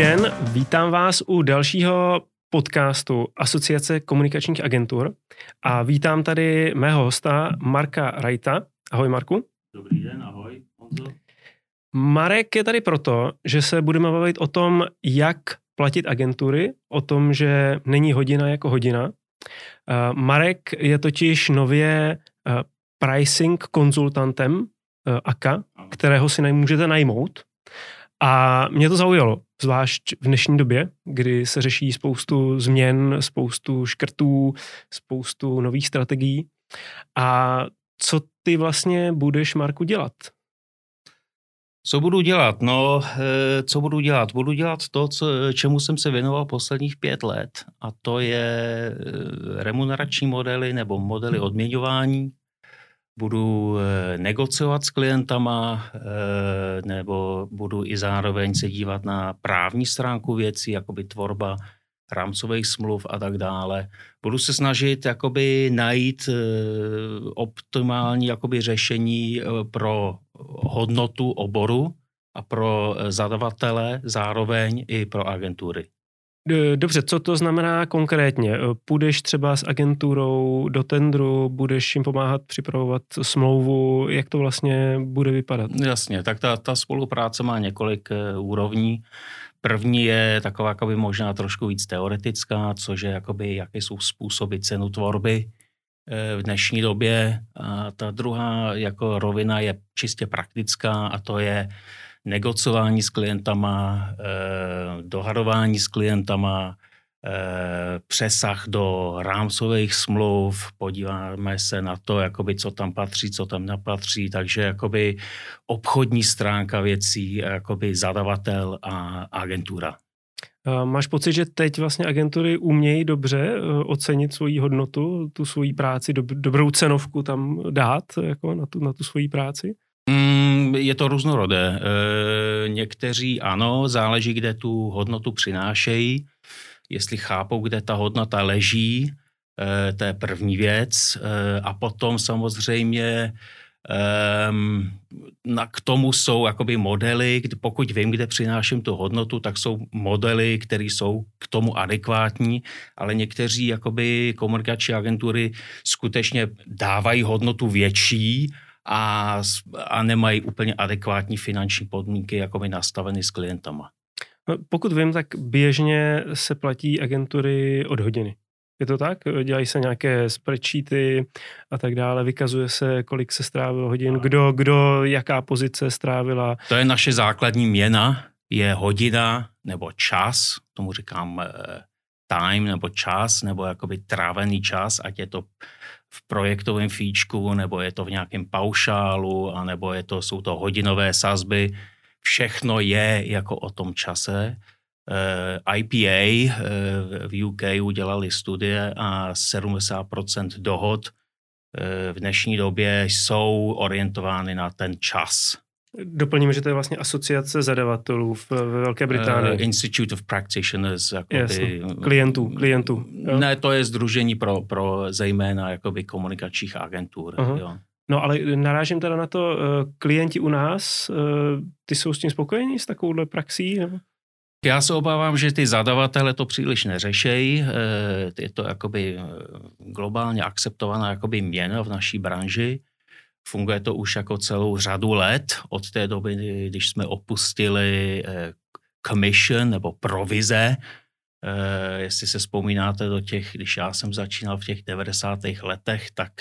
den, vítám vás u dalšího podcastu Asociace komunikačních agentur a vítám tady mého hosta Marka Rajta. Ahoj Marku. Dobrý den, ahoj Honzo. Marek je tady proto, že se budeme bavit o tom, jak platit agentury, o tom, že není hodina jako hodina. Eh, Marek je totiž nově eh, pricing konzultantem eh, AKA, kterého si můžete najmout. A mě to zaujalo, zvlášť v dnešní době, kdy se řeší spoustu změn, spoustu škrtů, spoustu nových strategií. A co ty vlastně budeš, Marku, dělat? Co budu dělat? No, eh, co budu dělat? Budu dělat to, co, čemu jsem se věnoval posledních pět let, a to je eh, remunerační modely nebo modely odměňování. Budu eh, negociovat s klientama, nebo budu i zároveň se dívat na právní stránku věcí, jakoby tvorba rámcových smluv a tak dále. Budu se snažit jakoby najít optimální jakoby řešení pro hodnotu oboru a pro eh, zadavatele zároveň i pro agentury. Dobře, co to znamená konkrétně? Eh, půjdeš třeba s agenturou do tendru, budeš jim pomáhat připravovat smlouvu, jak to vlastně bude vypadat? Jasně, tak ta, ta spolupráce má několik uh, úrovní. První je taková jakoby možná trošku víc teoretická, což je jakoby, jaké jsou způsoby cenu tvorby, Eh, v dnešní době. A ta druhá jako rovina je čistě praktická a to je negocování s klientama, eh, dohadování s klientama, eh, přesah do rámcových smluv, podíváme se na to, jakoby, co tam patří, co tam nepatří, takže jakoby obchodní stránka věcí, jakoby zadavatel a agentura. Máš pocit, že teď vlastně agentury umějí dobře eh, ocenit svoji hodnotu, tu svoji práci, dob, dobrou cenovku tam dát jako na, tu, na tu svoji práci? Je to různorodé. E, někteří ano, záleží, kde tu hodnotu přinášejí, jestli chápou, kde ta hodnota leží, e, to je první věc. E, a potom samozřejmě Um, na, k tomu jsou jakoby modely, kdy, pokud vím, kde přináším tu hodnotu, tak jsou modely, které jsou k tomu adekvátní, ale někteří jakoby komunikační agentury skutečně dávají hodnotu větší a, a nemají úplně adekvátní finanční podmínky jakoby nastaveny s klientama. No, pokud vím, tak běžně se platí agentury od hodiny. Je to tak? Dělají se nějaké spreadsheety a tak dále, vykazuje se, kolik se strávilo hodin, kdo, kdo, jaká pozice strávila. To je naše základní měna, je hodina nebo čas, tomu říkám eh, time nebo čas, nebo jakoby trávený čas, ať je to v projektovém fíčku, nebo je to v nějakém paušálu, anebo je to, jsou to hodinové sazby. Všechno je jako o tom čase. Eh, IPA eh, v UK udělali studie a 70% dohod eh, v dnešní době jsou orientovány na ten čas. Doplníme, že to je vlastně asociace zadavatelů v, ve Velké Británii. Uh, Institute of Practitioners. Jakoby, klientů, klientů. Jo? Ne, to je združení pro, pro zejména jakoby komunikačních agentur. Uh-huh. Jo. No ale narážím teda na to, klienti u nás, ty jsou s tím spokojení, s takovouhle praxí? Nebo? Já se obávám, že ty zadavatele to příliš neřešejí. Eh, je to jakoby eh, globálně akceptovaná jakoby měna v naší branži. Funguje to už jako celou řadu let od té doby, když jsme opustili eh, commission nebo provize, Uh, jestli se vzpomínáte do těch, když já jsem začínal v těch 90. letech, tak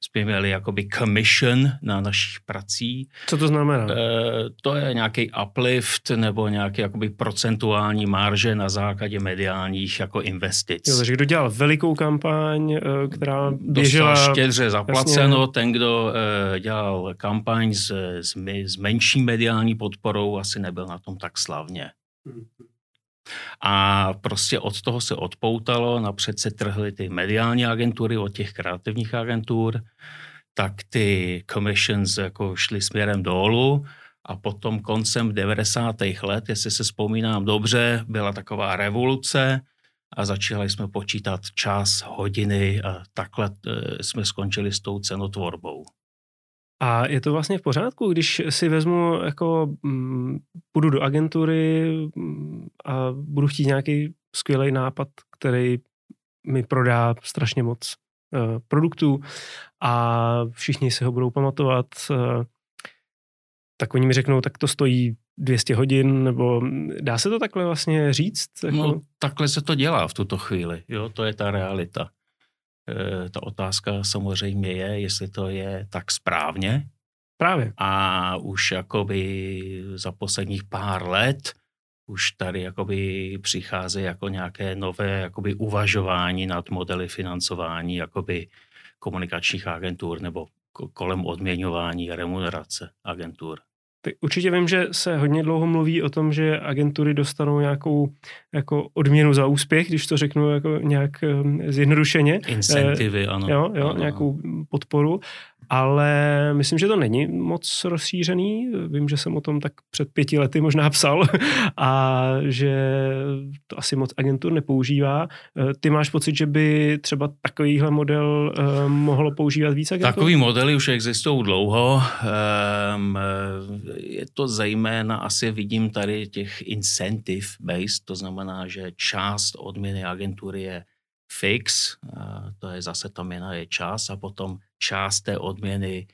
jsme měli jakoby commission na našich prací. Co to znamená? Uh, to je nějaký uplift nebo nějaký jakoby procentuální marže na základě mediálních jako investic. Jo, takže kdo dělal velikou kampaň, která běžela... Dostal štědře zaplaceno, jasně. ten, kdo uh, dělal kampaň s, s, s menší mediální podporou, asi nebyl na tom tak slavně. Hmm. A prostě od toho se odpoutalo, napřed se trhly ty mediální agentury od těch kreativních agentur, tak ty commissions jako šly směrem dolů a potom koncem 90. let, jestli se vzpomínám dobře, byla taková revoluce a začali jsme počítat čas, hodiny a takhle eh, jsme skončili s tou cenotvorbou. A je to vlastně v pořádku, když si vezmu, jako mm, půjdu do agentury mm, a budu chtít nějaký skvělý nápad, který mi prodá strašně moc uh, produktů a všichni si ho budou pamatovat, uh, tak oni mi řeknou, tak to stojí 200 hodin, nebo dá se to takhle vlastně říct? Jako... No, takhle se to dělá v tuto chvíli, jo, to je ta realita. E, ta otázka samozřejmě je, jestli to je tak správně. Právě. A už jakoby za posledních pár let už tady jakoby přichází jako nějaké nové jakoby uvažování nad modely financování jakoby komunikačních agentur nebo kolem odměňování a remunerace agentur. Tak určitě vím, že se hodně dlouho mluví o tom, že agentury dostanou nějakou jako odměnu za úspěch, když to řeknu jako nějak ehm, zjednodušeně. Incentivy, ano. Jo, jo ano. nějakou podporu ale myslím, že to není moc rozšířený. Vím, že jsem o tom tak před pěti lety možná psal a že to asi moc agentur nepoužívá. Eh, ty máš pocit, že by třeba takovýhle model uh, mohlo používat více agentur? Takový modely už existují dlouho. Um, je to zejména, asi vidím tady těch incentive based, to znamená, že část odměny agentury je fix, to je zase ta měna je čas a potom část té odměny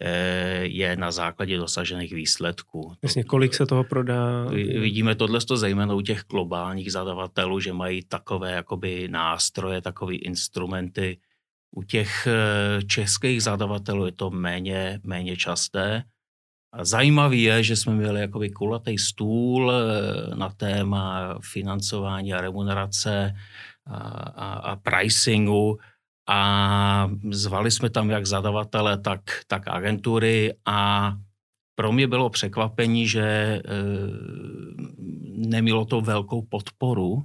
eh, je na základě dosažených výsledků. Jasně, kolik se toho prodá? Vidíme tohle zejména u těch globálních zadavatelů, že mají takové jakoby nástroje, takové instrumenty. U těch eh, českých zadavatelů je to méně, méně časté. A zajímavý je, že jsme měli jakoby kulatý stůl eh, na téma financování a remunerace a, a, a pricingu a zvali jsme tam jak zadavatele, tak, tak agentury a pro mě bylo překvapení, že e, nemělo to velkou podporu.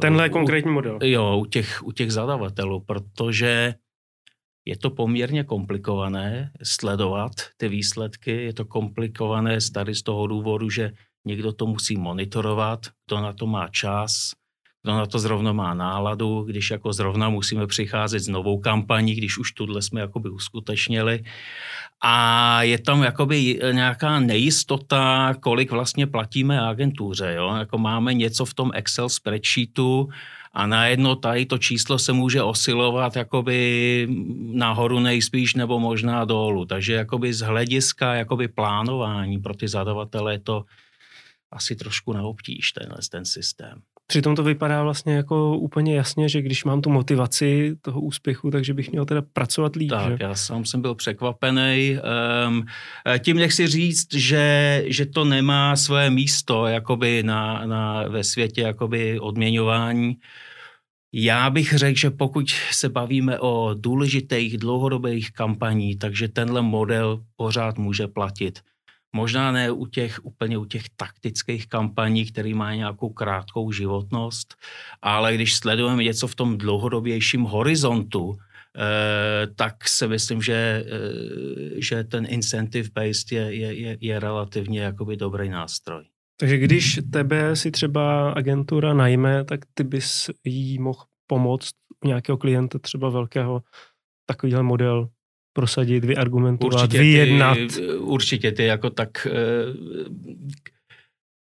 Tenhle u, konkrétní model. Jo, u těch, u těch zadavatelů, protože je to poměrně komplikované sledovat ty výsledky, je to komplikované tady z toho důvodu, že někdo to musí monitorovat, kdo na to má čas, kdo na to zrovna má náladu, když jako zrovna musíme přicházet s novou kampaní, když už tuhle jsme jakoby uskutečnili. A je tam jakoby nějaká nejistota, kolik vlastně platíme agentuře. Jo? Jako máme něco v tom Excel spreadsheetu a najednou tady to číslo se může osilovat jakoby nahoru nejspíš nebo možná dolů. Takže jakoby z hlediska jakoby plánování pro ty zadavatele je to asi trošku na obtíž tenhle ten systém. Přitom to vypadá vlastně jako úplně jasně, že když mám tu motivaci toho úspěchu, takže bych měl teda pracovat líp. Tak, že? já sám jsem byl překvapený. Um, tím nechci říct, že, že to nemá své místo jakoby na, na, ve světě jakoby odměňování. Já bych řekl, že pokud se bavíme o důležitých dlouhodobých kampaní, takže tenhle model pořád může platit. Možná ne u těch, úplně u těch taktických kampaní, který má nějakou krátkou životnost, ale když sledujeme něco v tom dlouhodobějším horizontu, eh, tak se myslím, že, eh, že ten incentive-based je, je, je relativně jakoby dobrý nástroj. Takže když tebe si třeba agentura najme, tak ty bys jí mohl pomoct nějakého klienta třeba velkého takovýhle model prosadit, vyargumentovat, určitě vyjednat. Ty, určitě ty jako tak... Eh,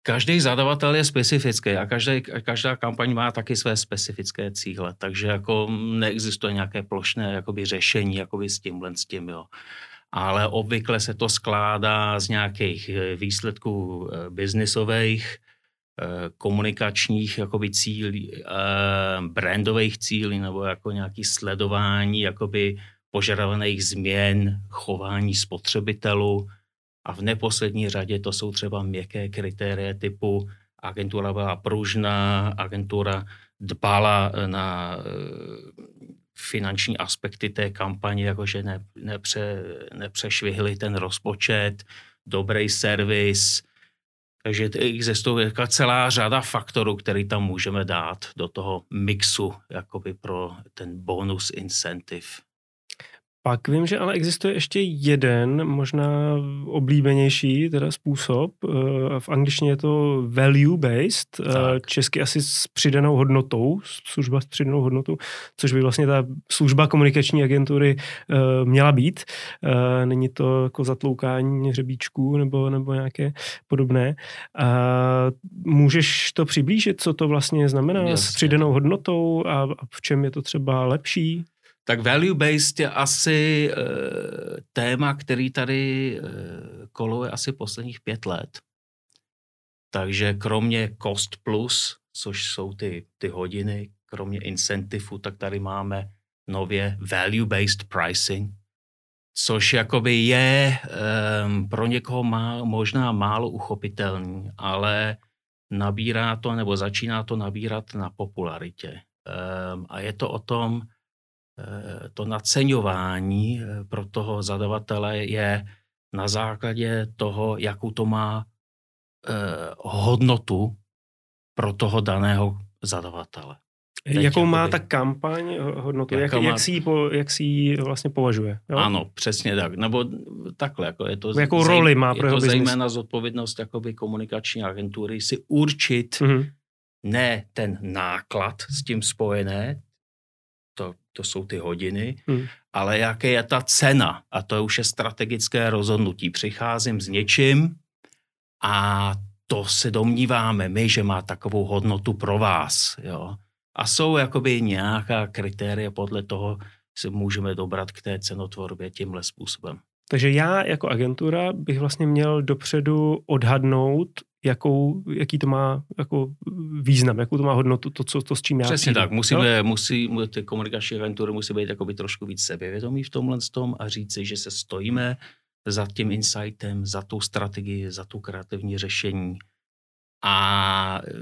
každý zadavatel je specifický a každý, každá kampaň má taky své specifické cíle, takže jako neexistuje nějaké plošné jakoby řešení jakoby s tímhle s tím, jo. Ale obvykle se to skládá z nějakých eh, výsledků eh, biznisových, komunikačních jakoby cílí, brandových cílí nebo jako nějaký sledování jakoby požadovaných změn chování spotřebitelů a v neposlední řadě to jsou třeba měkké kritérie typu agentura byla pružná, agentura dbala na eh, finanční aspekty té kampaně, jakože ne, nepře, nepřešvihli ten rozpočet, dobrý servis, takže existuje celá řada faktorů, který tam můžeme dát do toho mixu jakoby pro ten bonus incentive. Pak vím, že ale existuje ještě jeden, možná oblíbenější teda způsob. Eh, v angličtině je to value-based, eh, česky asi s přidanou hodnotou, služba s přidanou hodnotou, což by vlastně ta služba komunikační agentury eh, měla být. Není to jako zatloukání hřebíčků nebo, nebo nějaké podobné. Můžeš to přiblížit, co to vlastně znamená Jasně. s přidanou hodnotou a v čem je to třeba lepší? Tak value-based je asi e, téma, který tady e, koluje asi posledních pět let. Takže kromě cost plus, což jsou ty, ty hodiny, kromě incentivu, tak tady máme nově value-based pricing, což jakoby je um, pro někoho má, možná málo uchopitelný, ale nabírá to nebo začíná to nabírat na popularitě. Um, a je to o tom, to naceňování eh, pro toho zadavatele je na základě toho, jakou to má eh, hodnotu pro toho daného zadavatele. Teď Jakou má ta kampaň hodnotu? Jak, má... jak, si ji po, jak si ji vlastně považuje? Jo? Ano, přesně tak. Nebo takhle. Jako je to Jakou zej, roli má pro Je to zejména zodpovědnost jakoby komunikační agentury si určit mm-hmm. ne ten náklad s tím spojené, to jsou ty hodiny, hmm. ale jaké je ta cena. A to už je strategické rozhodnutí. Přicházím s něčím a to se domníváme my, že má takovou hodnotu pro vás. Jo? A jsou jakoby nějaká kritéria, podle toho se můžeme dobrat k té cenotvorbě tímhle způsobem. Takže já jako agentura bych vlastně měl dopředu odhadnout, jakou, jaký to má jako význam, jakou to má hodnotu, to, co, to s čím já Přesně přijdu. tak, musíme, no? musí, ty komunikační agentury musí být jakoby trošku víc sebevědomí v tomhle tom a říci, že se stojíme za tím insightem, za tou strategii, za tu kreativní řešení. A e,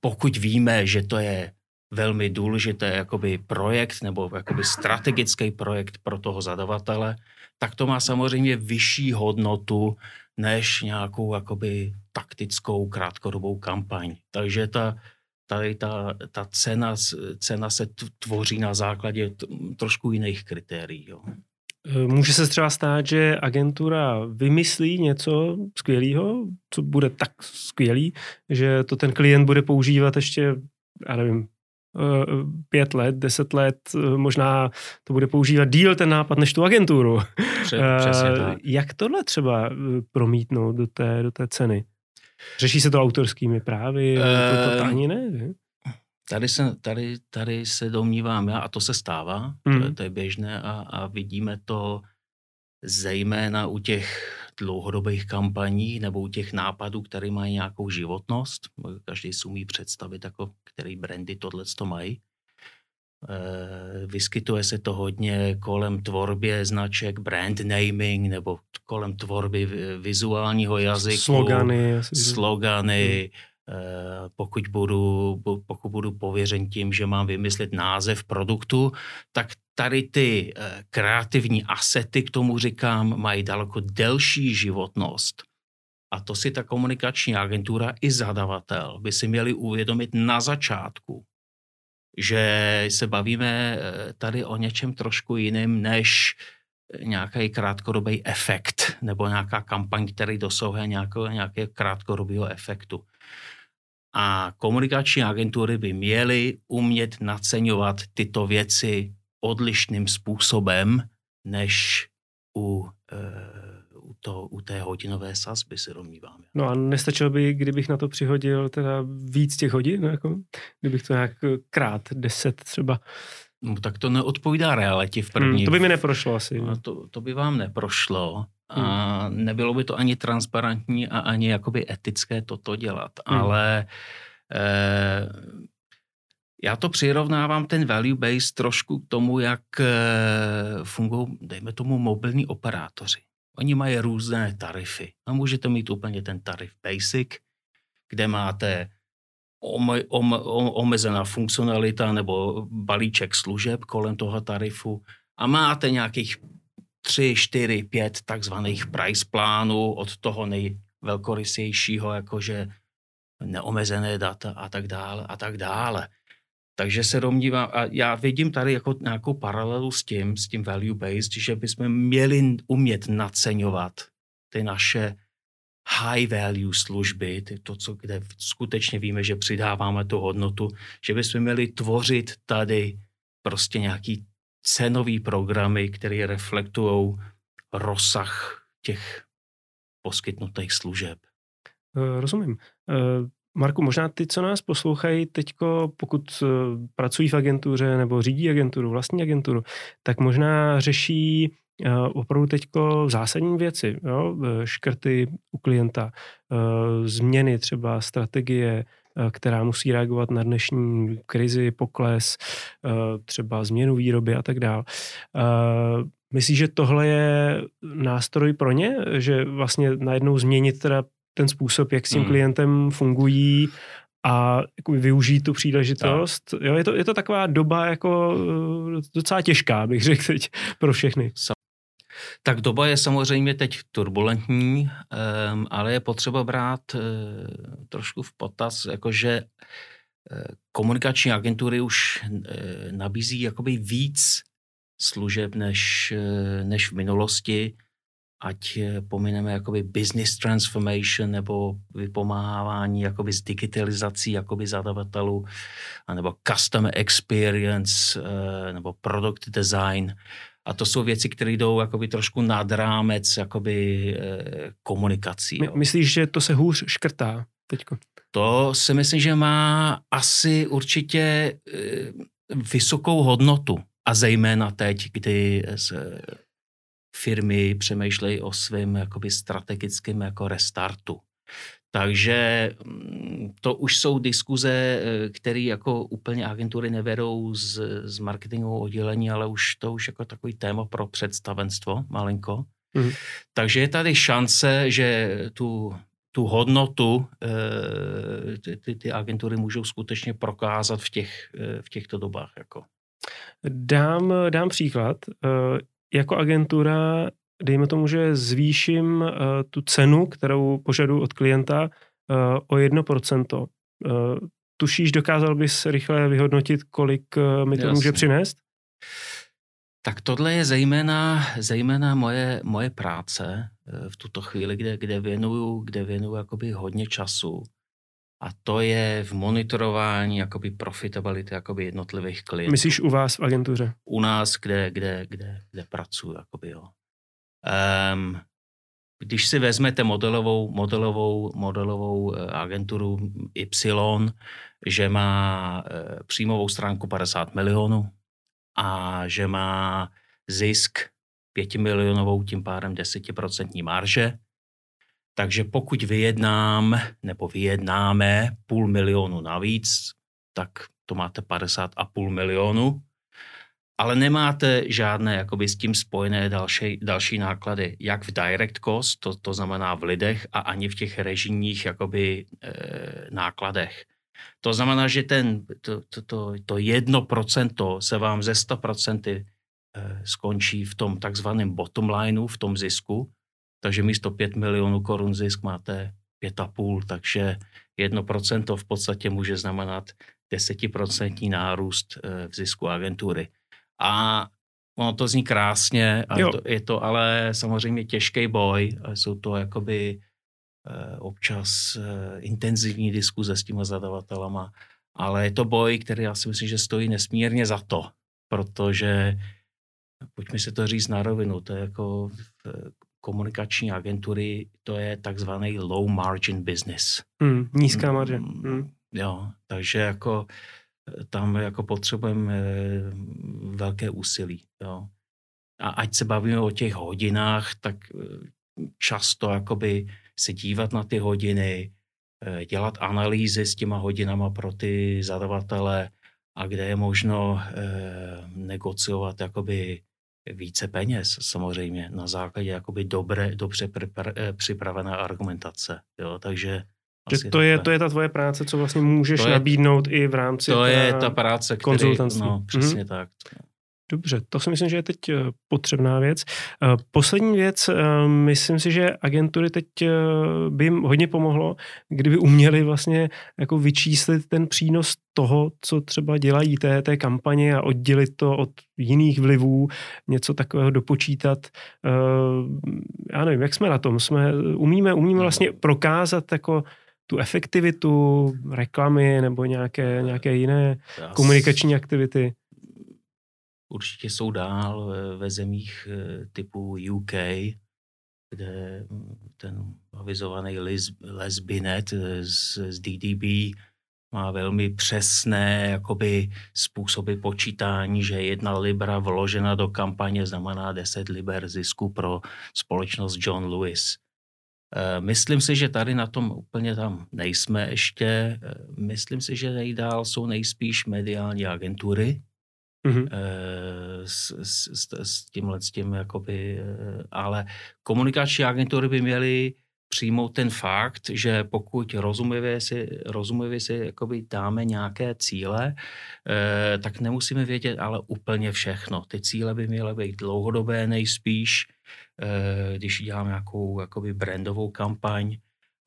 pokud víme, že to je velmi důležité jakoby projekt nebo jakoby strategický projekt pro toho zadavatele, tak to má samozřejmě vyšší hodnotu než nějakou jakoby taktickou krátkodobou kampaň. Takže ta, tady ta, ta cena, cena se tvoří na základě trošku jiných kritérií. Jo. E, může se třeba stát, že agentura vymyslí něco skvělého, co bude tak skvělý, že to ten klient bude používat ještě, já nevím, pět let, deset let, eh, možná to bude používat díl ten nápad než tu agenturu. Přesně eh, tak. Jak tohle třeba promítnout do té, do té ceny? Řeší se to autorskými právy? Uh, to, to ani ne? Tady se, tady, tady se domnívám já, a to se stává, mm. to, je, hmm. to je běžné a, a vidíme to zejména u těch dlouhodobých kampaní nebo u těch nápadů, které mají nějakou životnost. Každý si umí představit, jako který brandy tohle to mají. E, vyskytuje se to hodně kolem tvorbě značek, brand naming nebo kolem tvorby vizuálního jazyku. Slogany. Slogany. Eh, pokud budu, pokud budu pověřen tím, že mám vymyslet název produktu, tak tady ty eh, kreativní asety, k tomu říkám, mají daleko delší životnost. A to si ta komunikační agentura i zadavatel by si měli uvědomit na začátku, že se bavíme eh, tady o něčem trošku jiném, než nějaký krátkodobý efekt nebo nějaká kampaň, který dosahuje nějakého, nějakého krátkodobého efektu. A komunikační agentury by měly umět naceňovat tyto věci odlišným způsobem, než u, e, u, to, u té hodinové sazby, se domnívám. No a nestačilo by, kdybych na to přihodil teda víc těch hodin, jako, kdybych to nějak krát deset třeba. No, tak to neodpovídá realitě v první. Hmm, to by mi neprošlo asi. No, to, to by vám neprošlo a hmm. nebylo by to ani transparentní a ani jakoby etické toto dělat. Hmm. Ale eh, já to přirovnávám ten value base trošku k tomu, jak eh, fungují, dejme tomu, mobilní operátoři. Oni mají různé tarify. A můžete mít úplně ten tarif basic, kde máte ome, ome, omezená funkcionalita nebo balíček služeb kolem toho tarifu a máte nějakých tři, čtyři, pět takzvaných price plánů od toho nejvelkorysějšího, jakože neomezené data a tak dále a tak dále. Takže se domnívám, a já vidím tady jako nějakou paralelu s tím, s tím value based, že bychom měli umět naceňovat ty naše high value služby, ty to, co, kde skutečně víme, že přidáváme tu hodnotu, že bychom měli tvořit tady prostě nějaký cenový programy, které reflektují rozsah těch poskytnutých služeb. Eh, rozumím. Eh, Marku, možná ty, co nás poslouchají teďko, pokud eh, pracují v agentuře nebo řídí agenturu, vlastní agenturu, tak možná řeší opravdu teďko zásadní věci, jo? škrty u klienta, změny třeba strategie, která musí reagovat na dnešní krizi, pokles, třeba změnu výroby a tak dále. Myslíš, že tohle je nástroj pro ně, že vlastně najednou změnit teda ten způsob, jak s tím hmm. klientem fungují a jako využít tu příležitost. Jo, je, to, je to taková doba jako eh, docela těžká, bych řekl teď, pro všechny. Tak doba je samozřejmě teď turbulentní, um, ale je potřeba brát uh, trošku v potaz, jakože uh, komunikační agentury už uh, nabízí jakoby víc služeb než, než v minulosti ať pomineme jakoby business transformation nebo vypomáhání jakoby s digitalizací jakoby zadavatelů, nebo customer experience, eh, nebo product design. A to jsou věci, které jdou jakoby trošku nad rámec jakoby eh, komunikací. My, myslíš, že to se hůř škrtá teďko? To si myslím, že má asi určitě eh, vysokou hodnotu. A zejména teď, kdy firmy přemýšlejí o svém jakoby strategickém jako restartu. Takže mm, to už jsou diskuze, eh, které jako úplně agentury nevedou z, z marketingového oddělení, ale už to už jako takový téma pro představenstvo malinko. Mm. Takže je tady šance, že tu, tu hodnotu e, ty, ty agentury můžou skutečně prokázat v, těch, eh, v těchto dobách. Jako. Dám, dám příklad jako agentura, dejme tomu, že zvýším uh, tu cenu, kterou požaduji od klienta uh, o 1%. Uh, eh, tušíš, dokázal bys rychle vyhodnotit, kolik uh, mi to Jasně. může přinést? Tak tohle je zejména, zejména moje, moje práce v tuto chvíli, kde, kde věnuju, kde věnuju jakoby hodně času a to je v monitorování jakoby profitability jakoby jednotlivých klientů. Myslíš u vás v agentuře? U nás, kde, kde, kde, kde pracuji. Jakoby, jo. Um, když si vezmete modelovou, modelovou, modelovou eh, agenturu Y, že má eh, příjmovou stránku 50 milionů a že má zisk 5 milionovou, tím pádem 10% marže, takže pokud vyjednám nebo vyjednáme půl milionu navíc, tak to máte 50 a půl milionu, ale nemáte žádné jakoby s tím spojené další, další náklady, jak v direct cost, to, to znamená v lidech, a ani v těch režijních jakoby, e, nákladech. To znamená, že ten, to, to, to, to 1% se vám ze 100% e, skončí v tom takzvaném bottom lineu, v tom zisku, takže místo 5 milionů korun zisk máte 5,5, takže 1% v podstatě může znamenat 10% nárůst eh, v zisku agentury. A ono to zní krásně, a to, je to ale samozřejmě těžký boj. Jsou to jakoby eh, občas eh, intenzivní diskuze s těma zadavatelama, ale je to boj, který já si myslím, že stojí nesmírně za to, protože pojďme si to říct na rovinu, to je jako komunikační agentury, to je takzvaný low margin business. Hmm, nízká marže. Hmm. hmm. Jo, takže jako eh, tam jako potřebujeme eh, velké úsilí. Jo. A ať se bavíme o těch hodinách, tak eh, často jakoby se dívat na ty hodiny, dělat analýzy s těma hodinama pro ty zadavatele a kde je možno negociovat jakoby více peněz samozřejmě na základě jakoby dobré, dobře eh, připravené argumentace. Jo, takže že to, je, to je ta tvoje práce, co vlastně můžeš to je, nabídnout i v rámci To je ta práce, konzultantství. no, přesně mm-hmm. tak. Dobře, to si myslím, že je teď eh, potřebná věc. Eh, poslední věc, eh, myslím si, že agentury teď by jim hodně pomohlo, kdyby uměli vlastně jako vyčíslit ten přínos toho, co třeba dělají té, té kampaně a oddělit to od jiných vlivů, něco takového dopočítat. Já nevím, jak jsme na tom? Jsme, umíme, umíme vlastně prokázat jako tu efektivitu reklamy nebo nějaké, nějaké jiné komunikační aktivity? určitě jsou dál ve zemích eh, typu UK, kde hm, ten avizovaný Les, Les Binet z, z DDB má velmi přesné jakoby, způsoby počítání, že jedna libra vložena do kampaně znamená 10 liber zisku pro společnost John Lewis. Eh, myslím si, že tady na tom úplně tam nejsme ještě. Eh, myslím si, že nejdál jsou nejspíš mediální agentury, mm-hmm. s, s, s, s tímhle s tím, jakoby, ale komunikační agentury by měly přijmout ten fakt, že pokud rozumivě si, rozumivě si jakoby dáme nějaké cíle, eh, tak nemusíme vědět ale úplně všechno. Ty cíle by měly být dlouhodobé nejspíš, když děláme nějakou jakoby brandovou kampaň,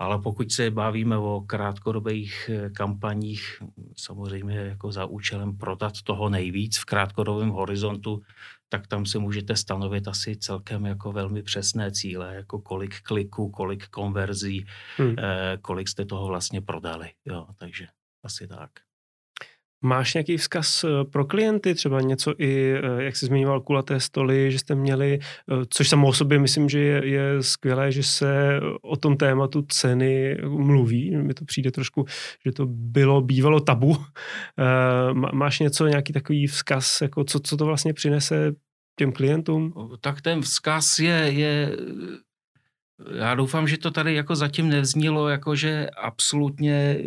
ale pokud se bavíme o krátkodobých eh, kampaních, samozřejmě jako za účelem prodat toho nejvíc v krátkodobém horizontu, tak tam si můžete stanovit asi celkem jako velmi přesné cíle, jako kolik kliků, kolik konverzí, hmm. eh, kolik jste toho vlastně prodali. Jo, takže asi tak. Máš nějaký vzkaz eh, pro klienty, třeba něco i, eh, jak jsi zmiňoval, kulaté stoly, že jste měli, eh, což samo o sobě myslím, že je, je skvělé, že se o tom tématu ceny mluví. Mi to přijde trošku, že to bylo, bývalo tabu. Máš něco, nějaký takový vzkaz, jako co, co to vlastně přinese těm klientům? Tak ten vzkaz je, je já doufám, že to tady jako zatím nevznílo, jako že absolutně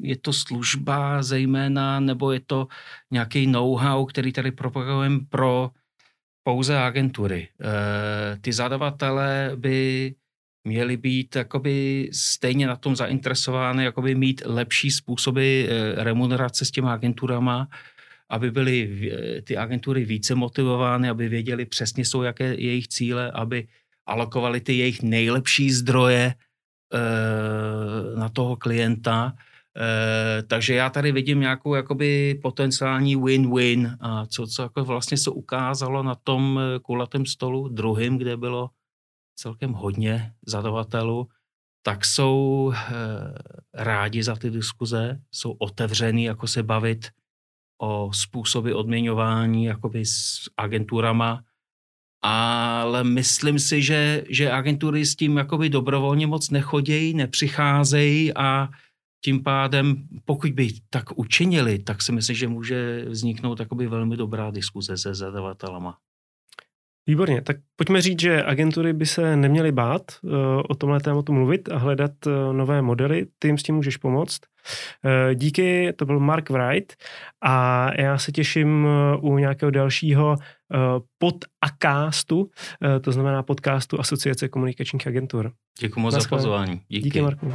je to služba zejména, nebo je to nějaký know-how, který tady propagujeme pro pouze agentury. E, ty zadavatele by měly být jakoby stejně na tom zainteresovány, jakoby mít lepší způsoby e, remunerace s těma agenturama, aby byly ty agentury více motivovány, aby věděli přesně jsou jaké jejich cíle, aby alokovali ty jejich nejlepší zdroje e, na toho klienta. E, takže já tady vidím nějakou jakoby potenciální win-win, a co, co jako vlastně se ukázalo na tom eh, kulatém stolu druhým, kde bylo celkem hodně zadavatelů, tak jsou e, rádi za ty diskuze, jsou otevřený jako se bavit o způsoby odměňování jakoby s agenturama, ale myslím si, že, že agentury s tím jakoby dobrovolně moc nechodějí, nepřicházejí a tím pádem, pokud by tak učinili, tak si myslím, že může vzniknout takoby velmi dobrá diskuze se zadavatelama. Výborně, tak pojďme říct, že agentury by se neměly bát uh, o tomhle tématu mluvit a hledat uh, nové modely. Ty jim s tím můžeš pomoct. Uh, díky, to byl Mark Wright a já se těším u nějakého dalšího podcastu, to znamená podcastu Asociace komunikačních agentur. Děkuji moc za pozvání. Díky. Díky Marku.